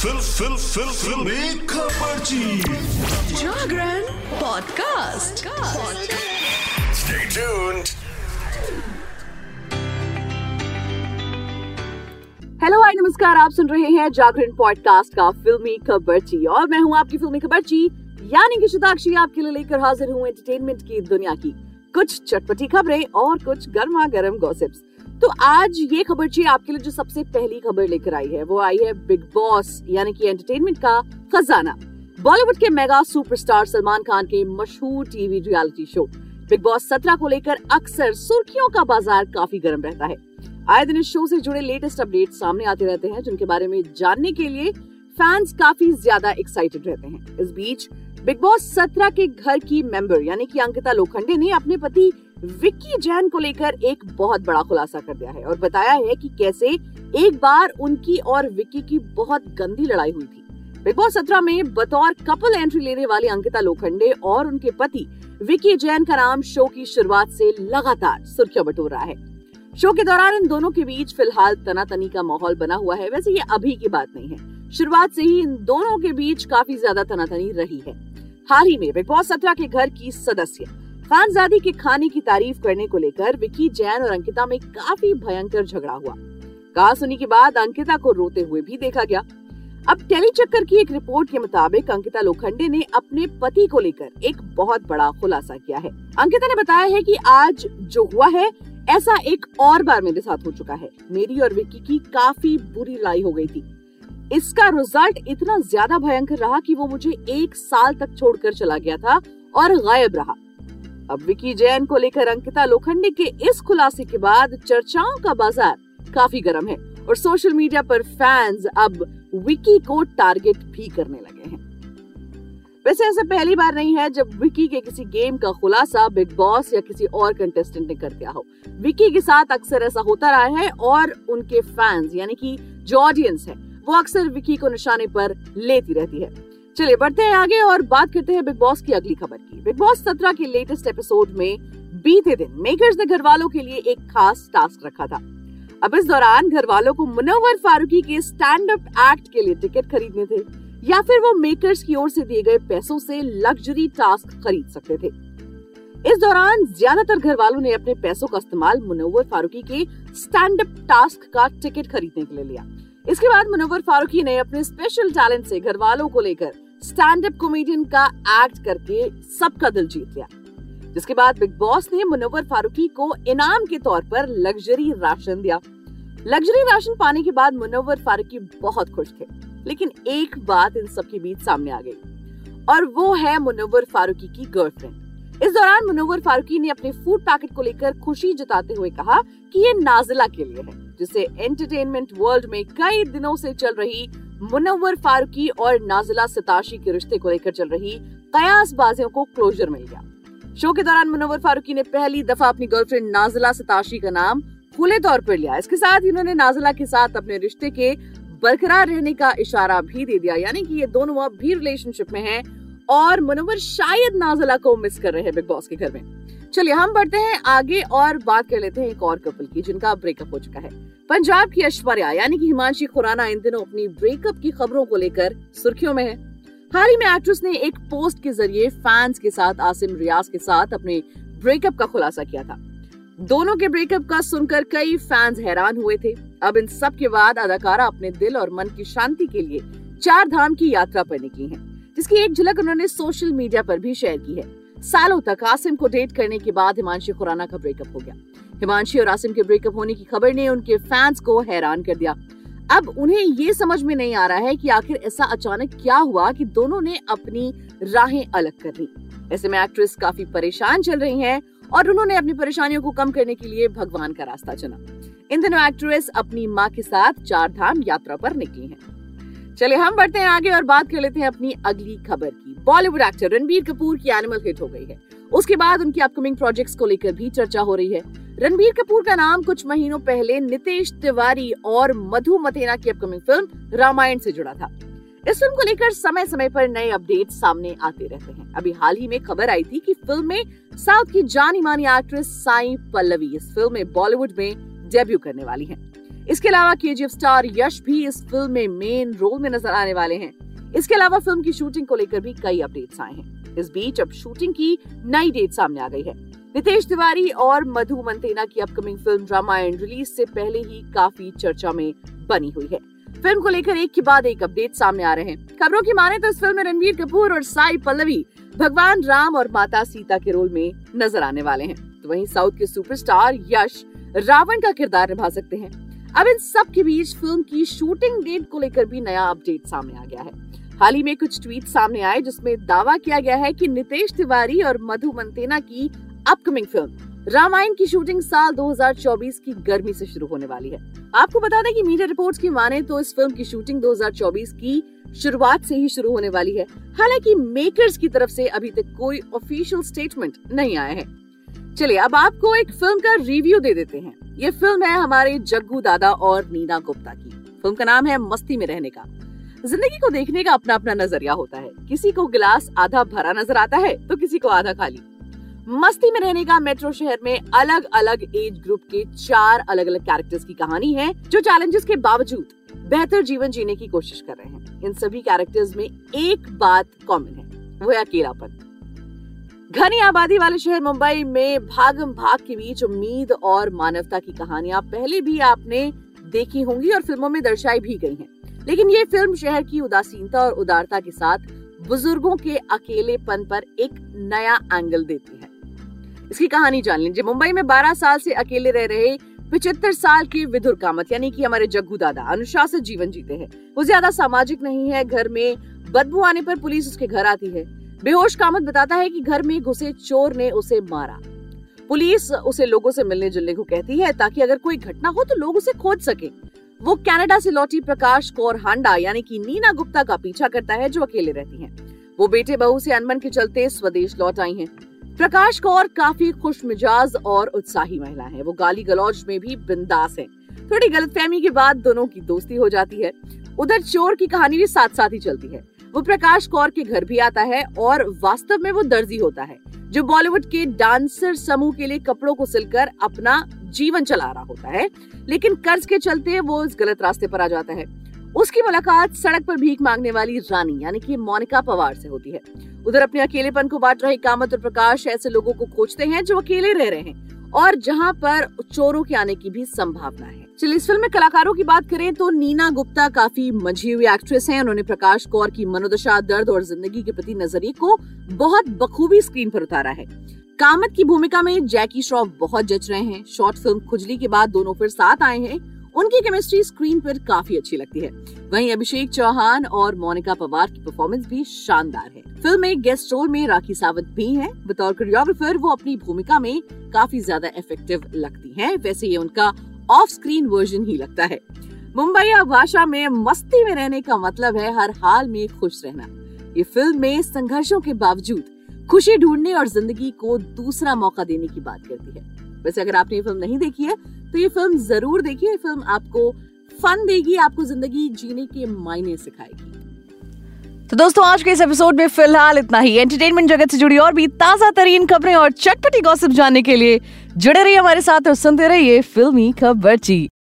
Fill फिल फिल फिल। खबरची Jagran podcast. Stay tuned. Hello आई नमस्कार। आप सुन रहे हैं जागरण पॉडकास्ट का फिल्मी खबरची। और मैं हूँ आपकी फिल्मी खबरची यानी कि शताक्षी आपके लिए लेकर हाजिर हूँ एंटरटेनमेंट की दुनिया की कुछ चटपटी खबरें और कुछ गर्मा गर्म गॉसिप्स तो आज ये खबर चाहिए आपके लिए जो सबसे पहली खबर लेकर आई है। वो आई है बिग बॉस यानी कि एंटरटेनमेंट का खजाना। बॉलीवुड के मेगा सुपरस्टार सलमान खान के मशहूर TV reality show Bigg Boss सत्रह को लेकर अक्सर सुर्खियों का बाज़ार काफ़ी गर्म रहता है। आए दिन इस शो से जुड़े लेटेस्ट अपडेट सामने आते रहते हैं, जिनके बारे में जानने के लिए फैंस काफ़ी ज़्यादा एक्साइटेड रहते हैं। इस बीच बिग बॉस सत्रह के घर की मेंबर यानी कि अंकिता लोखंडे ने अपने पति विक्की जैन को लेकर एक बहुत बड़ा खुलासा कर दिया है और बताया है कि कैसे एक बार उनकी और विक्की की बहुत गंदी लड़ाई हुई थी। बिग बॉस सत्रह में बतौर कपल एंट्री लेने वाली अंकिता लोखंडे और उनके पति विक्की जैन का नाम शो की शुरुआत से लगातार सुर्खियाँ बटोर रहा है। शो के दौरान इन दोनों के बीच फ़िलहाल तनातनी का माहौल बना हुआ है। वैसे ये अभी की बात नहीं है। शुरुआत से ही इन दोनों के बीच काफ़ी ज़्यादा तनातनी रही है। हाल ही में बिग बॉस सत्रह के घर की सदस्य, खानजादी के खाने की तारीफ़ करने को लेकर विकी, जैन और अंकिता में काफ़ी भयंकर झगड़ा हुआ। कहा सुनी के बाद अंकिता को रोते हुए भी देखा गया। अब टेलीचक्कर की एक रिपोर्ट के मुताबिक अंकिता लोखंडे ने अपने पति को लेकर एक बहुत बड़ा खुलासा किया है। अंकिता ने बताया है कि आज जो हुआ है, ऐसा एक और बार मेरे साथ हो चुका है। मेरी और विक्की की काफ़ी बुरी लड़ाई हो गई थी। इसका रिज़ल्ट इतना ज़्यादा भयंकर रहा कि वो मुझे एक साल तक छोड़कर चला गया था और गायब रहा। अब विकी जैन को लेकर अंकिता लोखंडे के इस खुलासे के बाद चर्चाओं का बाज़ार काफ़ी गर्म है और सोशल मीडिया पर फैंस अब विकी को टारगेट भी करने लगे हैं। वैसे ऐसा पहली बार नहीं है जब विकी के किसी गेम का खुलासा बिग बॉस या किसी और कंटेस्टेंट ने कर दिया हो। विकी के साथ अक्सर ऐसा होता रहा है और उनके फैंस यानी कि जो ऑडियंस है वो अक्सर विकी को निशाने पर लेती रहती है। चलिए बढ़ते हैं आगे और बात करते हैं बिग बॉस की अगली खबर की। बिग बॉस सत्रह के लेटेस्ट एपिसोड में बीते दिन मेकर्स ने घर वालों के लिए एक खास टास्क रखा था। अब इस दौरान घर वालों को मुनव्वर फारूकी के स्टैंड अप एक्ट के लिए टिकट खरीदने थे या फिर वो मेकर्स की ओर से दिए गए पैसों से लग्जरी टास्क खरीद सकते थे। इस दौरान ज़्यादातर घर वालों ने अपने पैसों का इस्तेमाल मुनव्वर फारूकी के स्टैंड अप टास्क का टिकट खरीदने के लिए लिया। इसके बाद मुनव्वर फारूकी ने अपने स्पेशल टैलेंट से घर वालों को लेकर स्टैंड अप कॉमेडियन का एक्ट करके सबका दिल जीत लिया। जिसके बाद बिग बॉस ने मुनव्वर फारूकी को इनाम के तौर पर लग्जरी राशन दिया। लग्जरी राशन पाने के बाद मुनव्वर फारूकी बहुत खुश थे, लेकिन एक बात इन सबके बीच सामने आ गई, और वो है मुनव्वर फारूकी की गर्लफ्रेंड इस दौरान मुनव्वर फारूकी ने अपने फ़ूड पैकेट को लेकर खुशी जताते हुए कहा कि ये नाजिला के लिए है, जिसे एंटरटेनमेंट वर्ल्ड में कई दिनों से चल रही मुनवर फारूकी और नाजिला सताशी के रिश्ते को लेकर चल रही कयास बाजियों को क्लोजर मिल गया। शो के दौरान मुनव्वर फारूकी ने पहली दफ़ा अपनी गर्लफ्रेंड नाजिला सताशी का नाम खुले तौर पर लिया। इसके साथ ही उन्होंने नाजिला के साथ अपने रिश्ते के बरकरार रहने का इशारा भी दे दिया, यानी कि ये दोनों अब भी रिलेशनशिप में हैं। और मुनव्वर शायद नाजला को मिस कर रहे हैं बिग बॉस के घर में। चलिए हम बढ़ते हैं आगे और बात कर लेते हैं एक और कपल की जिनका ब्रेकअप हो चुका है। पंजाब की ऐश्वर्या यानी कि हिमांशी खुराना इन दिनों अपनी ब्रेकअप की खबरों को लेकर सुर्खियों में है। हाल ही में एक्ट्रेस ने एक पोस्ट के ज़रिए फैंस के साथ आसिम रियाज के साथ अपने ब्रेकअप का खुलासा किया था। दोनों के ब्रेकअप का सुनकर कई फैंस हैरान हुए थे। अब इन सब के बाद अदाकारा अपने दिल और मन की शांति के लिए चार धाम की यात्रा पर निकली हैं, जिसकी एक झलक उन्होंने सोशल मीडिया पर भी शेयर की है। सालों तक आसिम को डेट करने के बाद हिमांशी खुराना का ब्रेकअप हो गया। हिमांशी और आसिम के ब्रेकअप होने की खबर ने उनके फैंस को हैरान कर दिया। अब उन्हें ये समझ में नहीं आ रहा है कि आखिर ऐसा अचानक क्या हुआ कि दोनों ने अपनी राहें अलग कर ली। ऐसे में एक्ट्रेस काफ़ी परेशान चल रही हैं और उन्होंने अपनी परेशानियों को कम करने के लिए भगवान का रास्ता चुना। इन दिनों एक्ट्रेस अपनी माँ के साथ चार धाम यात्रा पर निकली हैं। चलिए हम बढ़ते हैं आगे और बात कर लेते हैं अपनी अगली खबर की। बॉलीवुड एक्टर रणबीर कपूर की एनिमल हिट हो गई है। उसके बाद उनकी अपकमिंग प्रोजेक्ट्स को लेकर भी चर्चा हो रही है। रणबीर कपूर का नाम कुछ महीनों पहले नितेश तिवारी और मधु मथेना की अपकमिंग फ़िल्म रामायण से जुड़ा था। इस फ़िल्म को लेकर समय समय पर नए अपडेट सामने आते रहते हैं। अभी हाल ही में खबर आई थी कि फ़िल्म में साउथ की जानी मानी एक्ट्रेस साई पल्लवी इस फ़िल्म में बॉलीवुड में डेब्यू करने वाली हैं। इसके अलावा के स्टार यश भी इस फ़िल्म में मेन रोल में नज़र आने वाले हैं। इसके अलावा फ़िल्म की शूटिंग को लेकर भी कई अपडेट्स आए हैं। इस बीच अब शूटिंग की नई डेट सामने आ गई है। नितेश तिवारी और मधु मंतेना की अपकमिंग फ़िल्म रामायण रिलीज़ से पहले ही काफ़ी चर्चा में बनी हुई है। फ़िल्म को लेकर एक के बाद एक अपडेट सामने आ रहे हैं। खबरों की माने तो इस फ़िल्म में रणवीर कपूर और साई पल्लवी, भगवान राम और माता सीता के रोल में नज़र आने वाले हैं। तो वहीं साउथ के सुपरस्टार यश रावण का किरदार निभा सकते हैं। अब इन सब के बीच फ़िल्म की शूटिंग डेट को लेकर भी नया अपडेट सामने आ गया है। हाल ही में कुछ ट्वीट सामने आए, जिसमें दावा किया गया है कि नितेश तिवारी और मधु मंतेना की अपकमिंग फ़िल्म रामायण की शूटिंग साल 2024 की गर्मी से शुरू होने वाली है। आपको बता दें कि मीडिया रिपोर्ट्स की माने तो इस फ़िल्म की शूटिंग 2024 की शुरुआत से ही शुरू होने वाली है। हालाँकि मेकर्स की तरफ़ से अभी तक कोई ऑफिशियल स्टेटमेंट नहीं आया है। चलिए, अब आपको एक फ़िल्म का रिव्यू दे देते हैं। ये फ़िल्म है हमारे जग्गू दादा और नीना गुप्ता की। फ़िल्म का नाम है मस्ती में रहने का। ज़िंदगी को देखने का अपना अपना नज़रिया होता है। किसी को गिलास आधा भरा नज़र आता है तो किसी को आधा खाली। मस्ती में रहने का मेट्रो शहर में अलग अलग एज ग्रुप के चार अलग अलग कैरेक्टर्स की कहानी है, जो चैलेंजेस के बावजूद बेहतर जीवन जीने की कोशिश कर रहे हैं। इन सभी कैरेक्टर्स में एक बात कॉमन है, वो है अकेलापन। घनी आबादी वाले शहर मुंबई में भागम भाग के बीच उम्मीद और मानवता की कहानियाँ पहले भी आपने देखी होंगी और फ़िल्मों में दर्शाई भी गई हैं। लेकिन ये फ़िल्म शहर की उदासीनता और उदारता के साथ बुज़ुर्गों के अकेलेपन पर एक नया एंगल देती है। इसकी कहानी जान लीजिए। मुंबई में 12 साल से अकेले रह रहे पिछहत्तर साल के विधुर कामत, यानी कि हमारे जग्गू दादा, अनुशासित जीवन जीते हैं। वो ज़्यादा सामाजिक नहीं है, घर में बदबू आने पर पुलिस उसके घर आती है। बेहोश कामत बताता है कि घर में घुसे चोर ने उसे मारा। पुलिस उसे लोगों से मिलने जुलने को कहती है ताकि अगर कोई घटना हो तो लोग उसे खोज सके। वो कनाडा से लौटी प्रकाश कौर हांडा यानी कि नीना गुप्ता का पीछा करता है जो अकेले रहती हैं। वो बेटे बहू से अनबन के चलते स्वदेश लौट आई हैं। प्रकाश कौर काफ़ी खुश मिजाज और उत्साही महिला है। वो गाली गलौज में भी बिंदास है। थोड़ी गलतफहमी के बाद दोनों की दोस्ती हो जाती है। उधर चोर की कहानी भी साथ साथ ही चलती है। वो प्रकाश कौर के घर भी आता है और वास्तव में वो दर्जी होता है, जो बॉलीवुड के डांसर समूह के लिए कपड़ों को सिलकर अपना जीवन चला रहा होता है, लेकिन कर्ज के चलते वो इस गलत रास्ते पर आ जाता है। उसकी मुलाकात सड़क पर भीख मांगने वाली रानी, यानी कि मोनिका पवार से होती है। उधर अपने अकेलेपन को बांट रहे कामत और प्रकाश ऐसे लोगों को खोजते हैं जो अकेले रह रहे हैं, और जहाँ पर चोरों के आने की भी संभावना है। चलिए, इस फ़िल्म में कलाकारों की बात करें तो नीना गुप्ता काफ़ी मंझी हुई एक्ट्रेस हैं। उन्होंने प्रकाश कौर की मनोदशा, दर्द और ज़िंदगी के प्रति नज़रिए को बहुत बखूबी स्क्रीन पर उतारा है। कामत की भूमिका में जैकी श्रॉफ बहुत जच रहे हैं। शॉर्ट फ़िल्म खुजली के बाद दोनों फिर साथ आए हैं। उनकी केमिस्ट्री स्क्रीन पर काफ़ी अच्छी लगती है। वहीं अभिषेक चौहान और मोनिका पवार की परफॉर्मेंस भी शानदार है। फ़िल्म में गेस्ट रोल में राखी सावंत भी हैं। बतौर कोरियोग्राफर वो अपनी भूमिका में काफ़ी ज़्यादा इफ़ेक्टिव लगती हैं। वैसे ये उनका ऑफ़ स्क्रीन वर्जन ही लगता है। मुंबई भाषा में मस्ती में रहने का मतलब है हर हाल में खुश रहना। ये फ़िल्म में संघर्षों के बावजूद खुशी ढूँढने और ज़िंदगी को दूसरा मौका देने की बात करती है। वैसे अगर आपने ये फ़िल्म नहीं देखी है तो ये फ़िल्म ज़रूर देखिए। फ़िल्म आपको फन देगी, आपको ज़िंदगी जीने के मायने सिखाएगी। तो दोस्तों, आज के इस एपिसोड में फ़िलहाल इतना ही। एंटरटेनमेंट जगत से जुड़ी और भी ताज़ा तरीन खबरें और चटपटी गॉसिप जानने के लिए जुड़े रहिए हमारे साथ और सुनते रहिए फिल्मी खबर